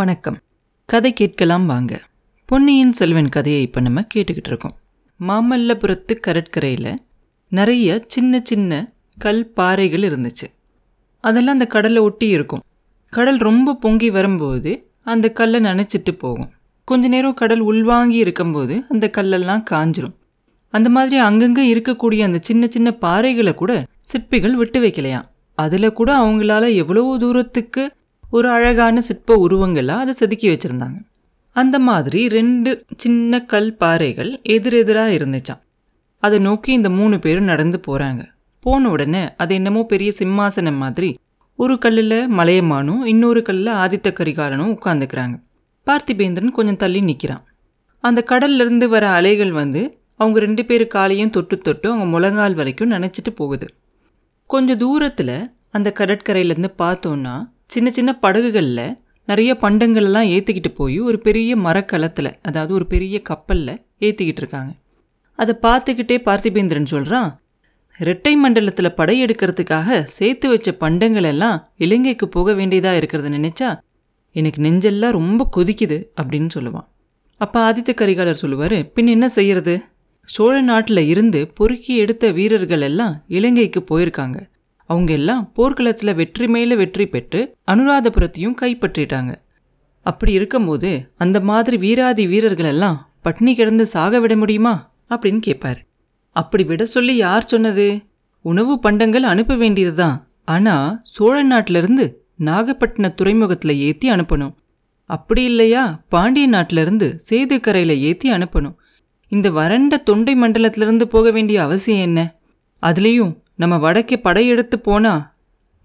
வணக்கம். கதை கேட்கலாம் வாங்க. பொன்னியின் செல்வன் கதையை இப்போ நம்ம கேட்டுக்கிட்டு இருக்கோம். மாமல்லபுரத்து கடற்கரையில் நிறைய சின்ன சின்ன கல் பாறைகள் இருந்துச்சு. அதெல்லாம் அந்த கடலை ஒட்டி இருக்கும். கடல் ரொம்ப பொங்கி வரும்போது அந்த கல்லை நனைச்சிட்டு போகும். கொஞ்ச நேரம் கடல் உள்வாங்கி இருக்கும்போது அந்த கல்லெல்லாம் காஞ்சிரும். அந்த மாதிரி அங்கங்கே இருக்கக்கூடிய அந்த சின்ன சின்ன பாறைகளை கூட சிற்பிகள் விட்டு வைக்கலையாம். அதில் கூட அவங்களால எவ்வளவு தூரத்துக்கு ஒரு அழகான சிற்ப உருவங்களாக அதை செதுக்கி வச்சுருந்தாங்க. அந்த மாதிரி ரெண்டு சின்ன கல் பாறைகள் எதிரெதிராக இருந்துச்சாம். அதை நோக்கி இந்த மூணு பேரும் நடந்து போகிறாங்க போன உடனே அது என்னமோ பெரிய சிம்மாசனம் மாதிரி ஒரு கல்லில் மலையமானும் இன்னொரு கல்லில் ஆதித்த கரிகாலனும் உட்காந்துக்கிறாங்க பார்த்திபேந்திரன் கொஞ்சம் தள்ளி நிற்கிறான் அந்த கடல்லேருந்து வர அலைகள் வந்து அவங்க ரெண்டு பேர் காலையும் தொட்டு தொட்டு அவங்க முழங்கால் வரைக்கும் நினச்சிட்டு போகுது. கொஞ்சம் தூரத்தில் அந்த கடற்கரையிலேருந்து பார்த்தோன்னா சின்ன சின்ன படகுகளில் நிறைய பண்டங்கள்லாம் ஏற்றிக்கிட்டு போய் ஒரு பெரிய மரக்கலத்தில் அதாவது ஒரு பெரிய கப்பலில் ஏற்றிக்கிட்டு இருக்காங்க. அதை பார்த்துக்கிட்டே பார்த்திபேந்திரன் சொல்கிறான் இரட்டை மண்டலத்தில் படையெடுக்கிறதுக்காக சேர்த்து வச்ச பண்டங்கள் எல்லாம் இலங்கைக்கு போக வேண்டியதாக இருக்கிறத நினச்சா எனக்கு நெஞ்செல்லாம் ரொம்ப கொதிக்குது அப்படின்னு சொல்லுவான். அப்போ ஆதித்த கரிகாலர் சொல்லுவார் பின் என்ன செய்யறது? சோழ நாட்டில் இருந்து பொறுக்கி எடுத்த வீரர்கள் எல்லாம் இலங்கைக்கு போயிருக்காங்க. அவங்க எல்லாம் போர்க்களத்தில் வெற்றி மேலே வெற்றி பெற்று அனுராதபுரத்தையும் கைப்பற்றிட்டாங்க. அப்படி இருக்கும்போது அந்த மாதிரி வீராதி வீரர்கள் எல்லாம் பட்னி கிடந்து சாக விட முடியுமா? அப்படின்னு கேட்பார் அப்படி விட சொல்லி யார் சொன்னது? உணவு பண்டங்கள் அனுப்ப வேண்டியதுதான். ஆனால் சோழ நாட்டிலிருந்து நாகப்பட்டின துறைமுகத்தில் ஏற்றி அனுப்பணும். அப்படி இல்லையா? பாண்டிய நாட்டிலிருந்து சேதுக்கரையில் ஏற்றி அனுப்பணும். இந்த வறண்ட தொண்டை மண்டலத்திலிருந்து போக வேண்டிய அவசியம் என்ன? அதுலேயும் நம்ம வடக்கே படையெடுத்து போனா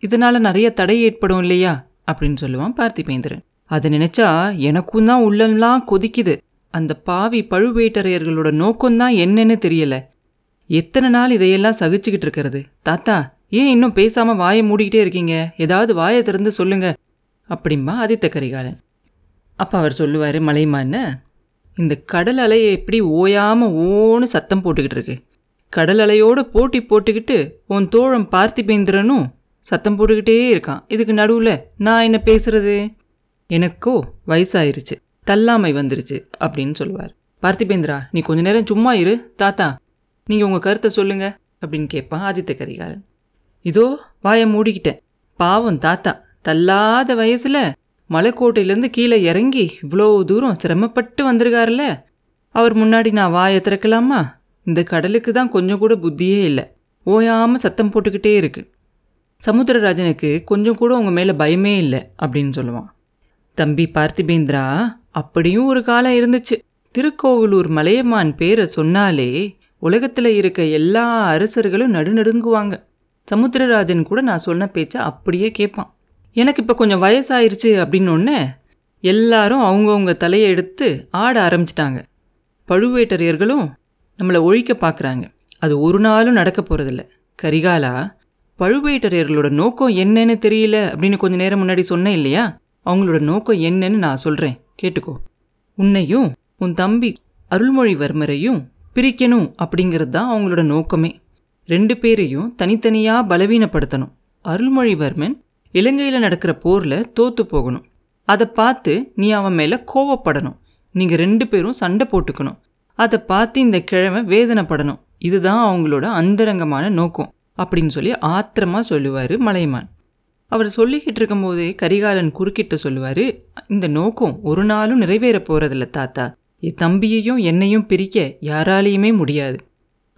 இதனால நிறைய தடை ஏற்படும் இல்லையா? அப்படின்னு சொல்லுவான் பார்த்திபேந்திரன். அதை நினைச்சா எனக்கும் தான் உள்ளெல்லாம் கொதிக்குது. அந்த பாவி பழுவேட்டரையர்களோட நோக்கம்தான் என்னன்னு தெரியல. எத்தனை நாள் இதையெல்லாம் சகிச்சுக்கிட்டு இருக்கிறது? தாத்தா ஏன் இன்னும் பேசாம வாயை மூடிக்கிட்டே இருக்கீங்க? ஏதாவது வாயை திறந்து சொல்லுங்க. அப்படிம்பா ஆதித்த கரிகாலன். அப்போ அவர் சொல்லுவார் மலைமான்னு இந்த கடல் அலையை எப்படி ஓயாமல் ஓன்னு சத்தம் போட்டுக்கிட்டு இருக்கு. கடல் அலையோட போட்டி போட்டுக்கிட்டு உன் தோழம் பார்த்திபேந்திரனும் சத்தம் போட்டுக்கிட்டே இருக்கான். இதுக்கு நடுவில் நான் என்ன பேசுறது? எனக்கோ வயசாயிருச்சு. தள்ளாமை வந்துருச்சு அப்படின்னு சொல்லுவார். பார்த்திபேந்திரா நீ கொஞ்ச நேரம் சும்மா இரு. தாத்தா நீங்கள் உங்கள் கருத்தை சொல்லுங்க அப்படின்னு கேட்பான் ஆதித்த கரிகாலன். இதோ வாயை மூடிக்கிட்டேன். பாவம் தாத்தா தள்ளாத வயசில் மலைக்கோட்டையிலேருந்து கீழே இறங்கி இவ்வளோ தூரம் சிரமப்பட்டு வந்திருக்காருல்ல அவர் முன்னாடி நான் வாயை திறக்கலாமா? இந்த கடலுக்கு தான் கொஞ்சம் கூட புத்தியே இல்லை. ஓயாமல் சத்தம் போட்டுக்கிட்டே இருக்கு. சமுத்திரராஜனுக்கு கொஞ்சம் கூட உங்கள் மேலே பயமே இல்லை அப்படின்னு சொல்லுவான். தம்பி பார்த்திபேந்திரா அப்படியும் ஒரு காலம் இருந்துச்சு. திருக்கோவிலூர் மலையமான் பேரை சொன்னாலே உலகத்தில் இருக்க எல்லா அரசர்களும் நடுநடுங்குவாங்க சமுத்திரராஜன் கூட நான் சொன்ன பேச்சை அப்படியே கேட்பான் எனக்கு இப்போ கொஞ்சம் வயசாயிருச்சு அப்படின்னு எல்லாரும் அவங்கவுங்க தலையை எடுத்து ஆட ஆரம்பிச்சிட்டாங்க. பழுவேட்டரையர்களும் நம்மளை ஒழிக்க பார்க்குறாங்க. அது ஒரு நாளும் நடக்க போகிறதில்ல கரிகாலா பழுவேட்டரையர்களோட நோக்கம் என்னன்னு தெரியல அப்படின்னு கொஞ்ச நேரம் முன்னாடி சொன்னேன் இல்லையா? அவங்களோட நோக்கம் என்னன்னு நான் சொல்கிறேன் கேட்டுக்கோ. உன்னையும் உன் தம்பி அருள்மொழிவர்மரையும் பிரிக்கணும் அப்படிங்கிறது தான் அவங்களோட நோக்கமே. ரெண்டு பேரையும் தனித்தனியாக பலவீனப்படுத்தணும். அருள்மொழிவர்மன் இலங்கையில் நடக்கிற போரில் தோத்து போகணும். அதை பார்த்து நீ அவன் மேலே கோவப்படணும். நீங்கள் ரெண்டு பேரும் சண்டை போட்டுக்கணும். அதை பார்த்து இந்த கிழமை வேதனைப்படணும். இதுதான் அவங்களோட அந்தரங்கமான நோக்கம் அப்படின்னு சொல்லி ஆத்திரமா சொல்லுவார் மலையமான் அவர் சொல்லிக்கிட்டு இருக்கும்போதே கரிகாலன் குறுக்கிட்டு சொல்லுவார் இந்த நோக்கம் ஒரு நாளும் நிறைவேற போகிறதில்ல தாத்தா. என் தம்பியையும் என்னையும் பிரிக்க யாராலேயுமே முடியாது.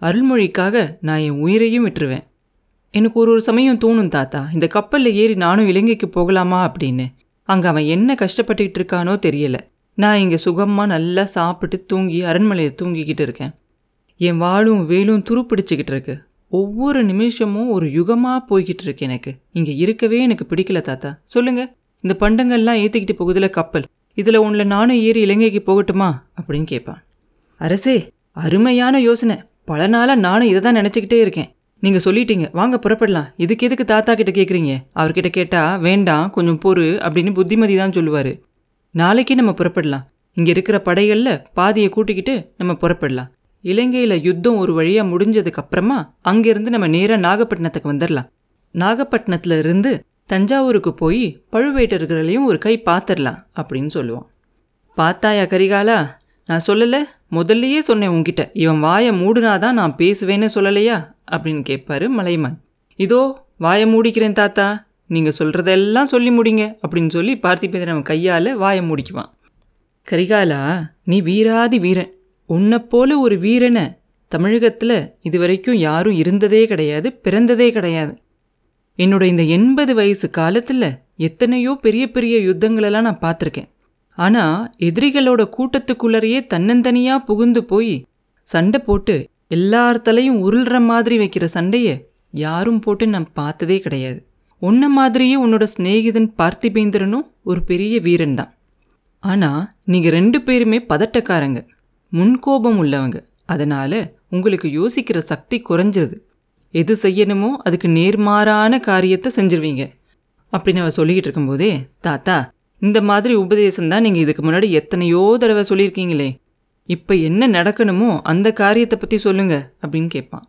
அருள்மொழிக்காக நான் என் உயிரையும் விட்டுருவேன். எனக்கு ஒரு ஒரு சமயம் தோணும் தாத்தா இந்த கப்பலில் ஏறி நானும் இலங்கைக்கு போகலாமா அப்படின்னு. அங்கே அவன் என்ன கஷ்டப்பட்டுக்கிட்டு இருக்கானோ தெரியலை. நான் இங்கே சுகமாக நல்லா சாப்பிட்டு தூங்கி அரண்மனையில் தூங்கிக்கிட்டு இருக்கேன். என் வாளும் வேலும் துருப்பிடிச்சிக்கிட்டு இருக்கு. ஒவ்வொரு நிமிஷமும் ஒரு யுகமாக போய்கிட்டு இருக்கு எனக்கு. இங்கே இருக்கவே எனக்கு பிடிக்கல தாத்தா. சொல்லுங்க இந்த பண்டங்கள்லாம் ஏற்றிக்கிட்டு போகுதுல கப்பல். இதில் ஒன்றில் நானும் ஏறி இலங்கைக்கு போகட்டுமா? அப்படின்னு கேட்பான் அரசே அருமையான யோசனை. பல நாளாக நானும் இதை தான் நினச்சிக்கிட்டே இருக்கேன். நீங்கள் சொல்லிட்டீங்க வாங்க புறப்படலாம். இதுக்கு எதுக்கு தாத்தா கிட்ட கேட்குறீங்க அவர்கிட்ட கேட்டால் வேண்டாம் கொஞ்சம் பொறு அப்படின்னு புத்திமதி தான் சொல்லுவார். நாளைக்கே நம்ம புறப்படலாம். இங்கே இருக்கிற படைகளில் பாதியை கூட்டிக்கிட்டு நம்ம புறப்படலாம். இலங்கையில் யுத்தம் ஒரு வழியாக முடிஞ்சதுக்கப்புறமா அங்கேருந்து நம்ம நேராக நாகப்பட்டினத்துக்கு வந்துடலாம் நாகப்பட்டினத்தில் இருந்து தஞ்சாவூருக்கு போய் பழுவேட்டர்களையும் ஒரு கை பார்த்துடலாம் அப்படின்னு சொல்லுவான் பார்த்தாயா கரிகாலா? நான் சொல்லலை. முதல்லையே சொன்னேன் உன்கிட்ட. இவன் வாயை மூடுனாதான் நான் பேசுவேன்னு சொல்லலையா? அப்படின்னு கேட்பாரு மலைமான். இதோ வாயை மூடிக்கிறேன் தாத்தா. நீங்கள் சொல்கிறதெல்லாம் சொல்லி முடிங்க அப்படின்னு சொல்லி பார்த்திபேந்திரன் கையால் வாயை முடிக்குவான். கரிகாலா நீ வீராதி வீரன். உன்னை போல ஒரு வீரனை தமிழகத்தில் இதுவரைக்கும் யாரும் இருந்ததே கிடையாது பிறந்ததே கிடையாது. என்னோட இந்த எண்பது வயசு காலத்தில் எத்தனையோ பெரிய பெரிய யுத்தங்களெல்லாம் நான் பார்த்துருக்கேன். ஆனால் எதிரிகளோட கூட்டத்துக்குள்ளரையே தன்னந்தனியாக புகுந்து போய் சண்டை போட்டு எல்லார் தலையும் உருள்ற மாதிரி வைக்கிற சண்டையை யாரும் போட்டு நான் பார்த்ததே கிடையாது. உன்ன மாதிரியே உன்னோட சிநேகிதன் பார்த்திபேந்திரனும் ஒரு பெரிய வீரன் தான் ஆனால் நீங்கள் ரெண்டு பேருமே பதட்டக்காரங்க. முன்கோபம் உள்ளவங்க. அதனால் உங்களுக்கு யோசிக்கிற சக்தி குறைஞ்சிருது. எது செய்யணுமோ அதுக்கு நேர்மாறான காரியத்தை செஞ்சிருவீங்க. அப்படின்னு அவள் சொல்லிக்கிட்டு இருக்கும்போதே தாத்தா இந்த மாதிரி உபதேசம் தான் நீங்கள் இதுக்கு முன்னாடி எத்தனையோ தடவை சொல்லியிருக்கீங்களே. இப்போ என்ன நடக்கணுமோ அந்த காரியத்தை பற்றி சொல்லுங்க. அப்படின்னு கேட்பான்.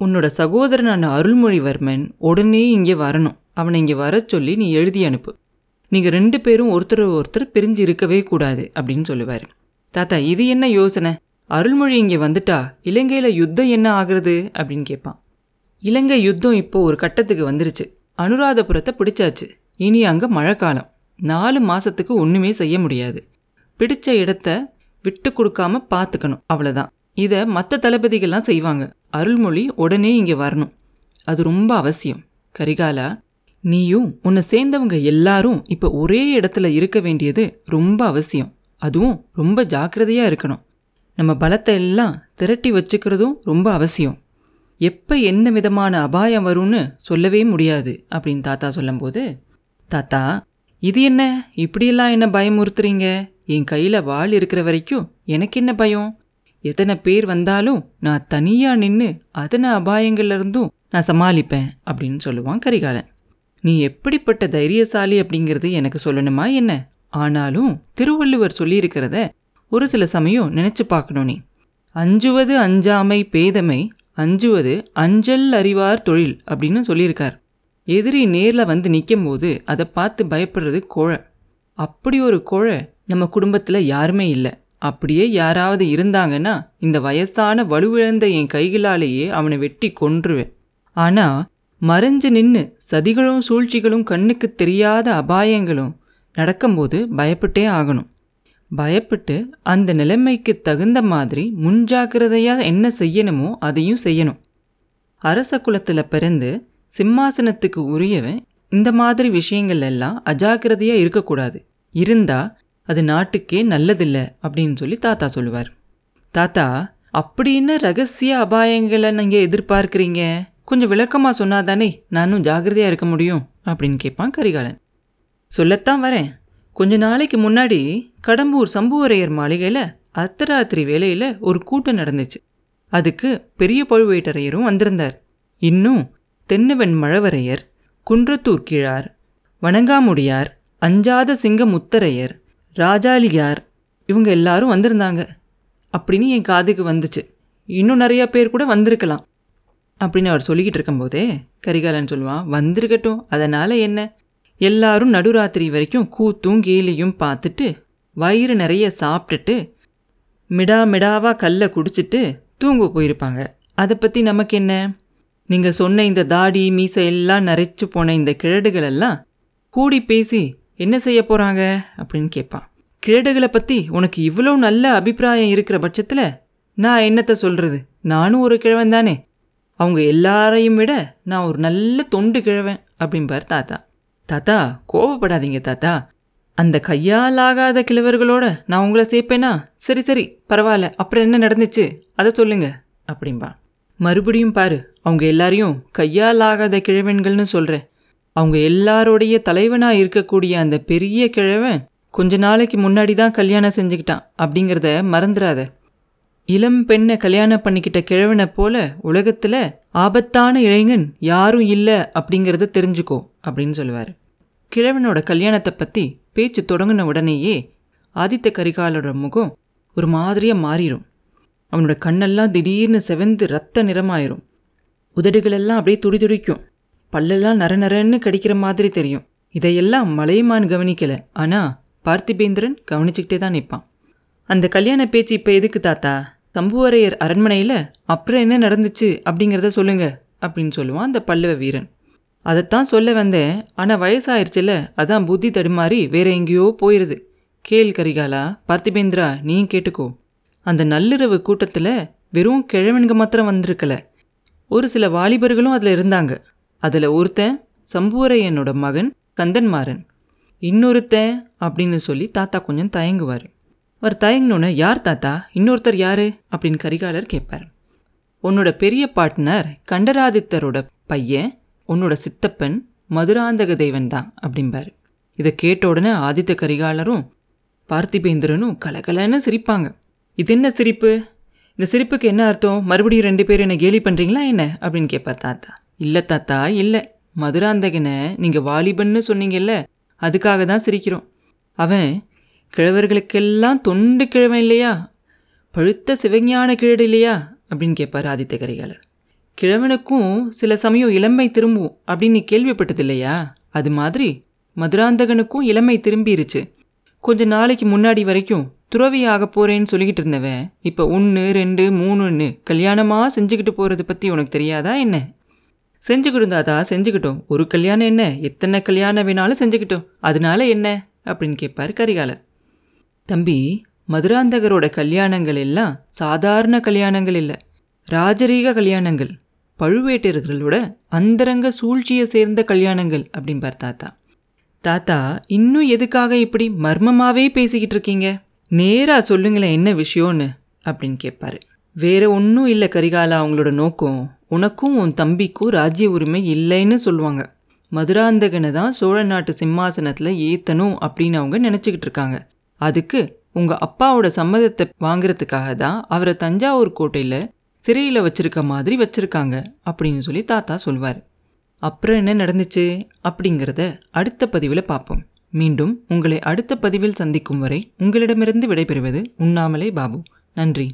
உன்னோட சகோதரனான அருள்மொழிவர்மன் உடனே இங்கே வரணும். அவனை இங்கே வர சொல்லி நீ எழுதி அனுப்பு. நீங்கள் ரெண்டு பேரும் ஒருத்தர் ஒருத்தர் பிரிஞ்சு இருக்கவே கூடாது அப்படின்னு சொல்லுவார். தாத்தா இது என்ன யோசனை? அருள்மொழி இங்கே வந்துட்டா? இலங்கையில் யுத்தம் என்ன ஆகுறது? அப்படின்னு கேட்பான். இலங்கை யுத்தம் இப்போ ஒரு கட்டத்துக்கு வந்துருச்சு. அனுராதபுரத்தை பிடிச்சாச்சு. இனி அங்கே மழைக்காலம் நாலு மாதத்துக்கு ஒன்றுமே செய்ய முடியாது. பிடிச்ச இடத்த விட்டு கொடுக்காம பார்த்துக்கணும். அவ்வளோதான் இதை மற்ற தளபதிகள்லாம் செய்வாங்க. அருள்மொழி உடனே இங்கே வரணும். அது ரொம்ப அவசியம். கரிகாலா நீயும் உன்னை சேர்ந்தவங்க எல்லாரும் இப்போ ஒரே இடத்துல இருக்க வேண்டியது ரொம்ப அவசியம். அதுவும் ரொம்ப ஜாக்கிரதையாக இருக்கணும். நம்ம பலத்தை எல்லாம் திரட்டி வச்சுக்கிறதும் ரொம்ப அவசியம். எப்போ எந்த விதமான அபாயம் வரும்னு சொல்லவே முடியாது அப்படின்னு தாத்தா சொல்லும்போது தாத்தா இது என்ன? இப்படியெல்லாம் என்ன பயமுறுத்துறீங்க? என் கையில் வாள் இருக்கிற வரைக்கும் எனக்கு என்ன பயம்? எத்தனை பேர் வந்தாலும் நான் தனியாக நின்று அத்தனை அபாயங்கள்லேருந்தும் நான் சமாளிப்பேன் அப்படின்னு சொல்லுவான் கரிகாலன். நீ எப்படிப்பட்ட தைரியசாலி அப்படிங்கிறது எனக்கு சொல்லணுமா என்ன? ஆனாலும் திருவள்ளுவர் சொல்லியிருக்கிறத ஒரு சில சமயம் நினச்சி பார்க்கணும் நீ. அஞ்சுவது அஞ்சாமை பேதமை அஞ்சுவது அஞ்சல் அறிவார் தொழில் அப்படின்னு சொல்லியிருக்கார். எதிரி நேரில் வந்து நிற்கும் போது அதை பார்த்து பயப்படுறது கோழை. அப்படி ஒரு கோழை நம்ம குடும்பத்தில் யாருமே இல்லை. அப்படியே யாராவது இருந்தாங்கன்னா இந்த வயசான வலுவிழந்த என் கைகளாலேயே அவனை வெட்டி கொன்றுவேன். ஆனால் மறைஞ்சு நின்று சதிகளும் சூழ்ச்சிகளும் கண்ணுக்கு தெரியாத அபாயங்களும் நடக்கும்போது பயப்பட்டே ஆகணும். பயப்பட்டு அந்த நிலைமைக்கு தகுந்த மாதிரி முன்ஜாக்கிரதையாக என்ன செய்யணுமோ அதையும் செய்யணும். அரச குலத்தில் பிறந்து சிம்மாசனத்துக்கு உரியவன் இந்த மாதிரி விஷயங்கள் எல்லாம் அஜாக்கிரதையாக இருக்கக்கூடாது. இருந்தால் அது நாட்டுக்கே நல்லதில்லை அப்படின்னு சொல்லி தாத்தா சொல்லுவார். தாத்தா அப்படி என்ன ரகசிய அபாயங்களை நீங்கள் எதிர்பார்க்குறீங்க? கொஞ்சம் விளக்கமாக சொன்னாதானே நானும் ஜாகிரதையாக இருக்க முடியும் அப்படின்னு கேட்பான் கரிகாலன். சொல்லத்தான் வரேன். கொஞ்ச நாளைக்கு முன்னாடி கடம்பூர் சம்புவரையர் மாளிகையில் அர்த்தராத்திரி வேலையில் ஒரு கூட்டம் நடந்துச்சு. அதுக்கு பெரிய பழுவேட்டரையரும் வந்திருந்தார். இன்னும் தென்னவன் மழவரையர் குன்றத்தூர் கிழார் வணங்காமுடியார் அஞ்சாத சிங்க முத்தரையர் ராஜாளியார் இவங்க எல்லாரும் வந்திருந்தாங்க. அப்படின்னு என் காதுக்கு வந்துச்சு. இன்னும் நிறையா பேர் கூட வந்திருக்கலாம். அப்படின்னு அவர் சொல்லிக்கிட்டு இருக்கும்போதே கரிகாலன் சொல்லுவான் வந்திருக்கட்டும். அதனால் என்ன? எல்லாரும் நடுராத்திரி வரைக்கும் கூத்தும் கேலியும் பார்த்துட்டு வயிறு நிறைய சாப்பிட்டுட்டு மிடா மிடாவா கல்லை குடிச்சிட்டு தூங்க போயிருப்பாங்க. அதை பற்றி நமக்கு என்ன? நீங்கள் சொன்ன இந்த தாடி மீசை எல்லாம் நரைச்சு போன இந்த கிழடுகள் எல்லாம் கூடி பேசி என்ன செய்ய போகிறாங்க அப்படின்னு கேட்பான் கிழடுகளை பற்றி உனக்கு இவ்வளோ நல்ல அபிப்பிராயம் இருக்கிற பட்சத்தில் நான் என்னத்தை சொல்கிறது நானும் ஒரு கிழவன் தானே. அவங்க எல்லாரையும் விட நான் ஒரு நல்ல தொண்டு கிழவன் அப்படிம்பார் தாத்தா. தாத்தா கோவப்படாதீங்க தாத்தா. அந்த கையால் ஆகாத கிழவர்களோட நான் உங்களை சேர்ப்பேனா? சரி சரி பரவாயில்ல. அப்புறம் என்ன நடந்துச்சு? அதை சொல்லுங்க அப்படிம்பா. மறுபடியும் பாரு அவங்க எல்லாரையும் கையால் ஆகாத கிழவன்கள்னு சொல்கிறேன் அவங்க எல்லாரோடைய தலைவனாக இருக்கக்கூடிய அந்த பெரிய கிழவன் கொஞ்ச நாளைக்கு முன்னாடி தான் கல்யாணம் செஞ்சுக்கிட்டான் அப்படிங்கிறத மறந்துடாத இளம் பெண்ணை கல்யாணம் பண்ணிக்கிட்ட கிழவனை போல உலகத்தில் ஆபத்தான இளைஞன் யாரும் இல்லை அப்படிங்கிறத தெரிஞ்சுக்கோ அப்படின்னு சொல்லுவார். கிழவனோட கல்யாணத்தை பற்றி பேச்சு தொடங்கின உடனேயே ஆதித்த கரிகாலோட முகம் ஒரு மாதிரியாக மாறிடும் அவனோட கண்ணெல்லாம் திடீர்னு செவந்து ரத்த நிறமாயிரும். உதடுகளெல்லாம் அப்படியே துடிதுடிக்கும். பல்லெல்லாம் நர நரன்னு கடிக்கிற மாதிரி தெரியும். இதையெல்லாம் மலையமான் கவனிக்கல. ஆனால் பார்த்திபேந்திரன் கவனிச்சுக்கிட்டே தான் நிற்பான். அந்த கல்யாண பேச்சு இப்போ எதுக்கு தாத்தா? சம்புவரையர் அரண்மனையில் அப்புறம் என்ன நடந்துச்சு அப்படிங்கிறத சொல்லுங்க அப்படின்னு சொல்லுவான் அந்த பல்லவ வீரன். அதைத்தான் சொல்ல வந்தேன். ஆனால் வயசாயிருச்சுல அதான் புத்தி தடுமாறி வேற எங்கேயோ போயிடுது கேள் கரிகாலா பார்த்திபேந்திரா நீயும் கேட்டுக்கோ. அந்த நள்ளிரவு கூட்டத்தில் வெறும் கிழவனுங்க மாத்திரம் வந்திருக்கல. ஒரு சில வாலிபர்களும் அதில் இருந்தாங்க. அதில் ஒருத்தன் சம்புவரையனோட மகன் கந்தன்மாறன் இன்னொருத்தன் அப்படின்னு சொல்லி தாத்தா கொஞ்சம் தயங்குவார். அவர் தயங்கினோன்னு யார் தாத்தா? இன்னொருத்தர் யார்? அப்படின்னு கரிகாலர் கேட்பார். உன்னோட பெரிய பாட்னர் கண்டராதித்தரோட பையன் உன்னோட சித்தப்பன் மதுராந்தக தெய்வன் தான் அப்படிம்பார். இதை கேட்ட உடனே ஆதித்த கரிகாலரும் பார்த்திபேந்திரனும் கலகலன்னு சிரிப்பாங்க. இது என்ன சிரிப்பு? இந்த சிரிப்புக்கு என்ன அர்த்தம்? மறுபடியும் ரெண்டு பேரும் என்னை கேலி பண்ணுறீங்களா என்ன? அப்படின்னு கேட்பார் தாத்தா. இல்லை தாத்தா இல்லை. மதுராந்தகனை நீங்கள் வாலிபன்னு சொன்னீங்கல்ல அதுக்காக தான் சிரிக்கிறோம். அவன் கிழவர்களுக்கெல்லாம் தொண்டு கிழவன் இல்லையா? பழுத்த சிவஞான கிழடு இல்லையா? அப்படின்னு கேட்பார் ஆதித்த கரிகாலர். கிழவனுக்கும் சில சமயம் இளமை திரும்பும் அப்படின்னு நீ கேள்விப்பட்டது இல்லையா அது மாதிரி மதுராந்தகனுக்கும் இளமை திரும்பிருச்சு. கொஞ்ச நாளைக்கு முன்னாடி வரைக்கும் துறவி ஆக போகிறேன்னு சொல்லிக்கிட்டு இருந்தவன் இப்போ ஒன்று ரெண்டு மூணுன்னு கல்யாணமாக செஞ்சுக்கிட்டு போகிறது பற்றி உனக்கு தெரியாதா என்ன? செஞ்சுக்கிட்டும் தாத்தா செஞ்சுக்கிட்டோம். ஒரு கல்யாணம் என்ன? எத்தனை கல்யாணம் வேணாலும் செஞ்சுக்கிட்டோம். அதனால என்ன? அப்படின்னு கேட்பார் கரிகாலர் தம்பி மதுராந்தகரோட கல்யாணங்கள் எல்லாம் சாதாரண கல்யாணங்கள் இல்லை. ராஜரீக கல்யாணங்கள். பழுவேட்டர்களோட அந்தரங்க சூழ்ச்சியை சேர்ந்த கல்யாணங்கள் அப்படிம்பார் தாத்தா. தாத்தா இன்னும் எதுக்காக இப்படி மர்மமாகவே பேசிக்கிட்டு இருக்கீங்க? நேராக சொல்லுங்களேன் என்ன விஷயம்னு அப்படின்னு கேட்பாரு வேற ஒன்றும் இல்லை கரிகாலா அவங்களோட நோக்கம். உனக்கும் உன் தம்பிக்கும் ராஜ்ய உரிமை இல்லைன்னு சொல்லுவாங்க. மதுராந்தகனை தான் சோழ நாட்டு சிம்மாசனத்தில் ஏற்றணும் அப்படின்னு அவங்க நினச்சிக்கிட்டு இருக்காங்க. அதுக்கு உங்கள் அப்பாவோட சம்மதத்தை வாங்குறதுக்காக தான் அவரை தஞ்சாவூர் கோட்டையில் சிறையில் வச்சிருக்க மாதிரி வச்சுருக்காங்க அப்படின்னு சொல்லி தாத்தா சொல்வார். அப்புறம் என்ன நடந்துச்சு அப்படிங்கிறத அடுத்த பதிவில் பார்ப்போம். மீண்டும் உங்களை அடுத்த பதிவில் சந்திக்கும் வரை உங்களிடமிருந்து விடைபெறுவது உண்ணாமலே பாபு. நன்றி.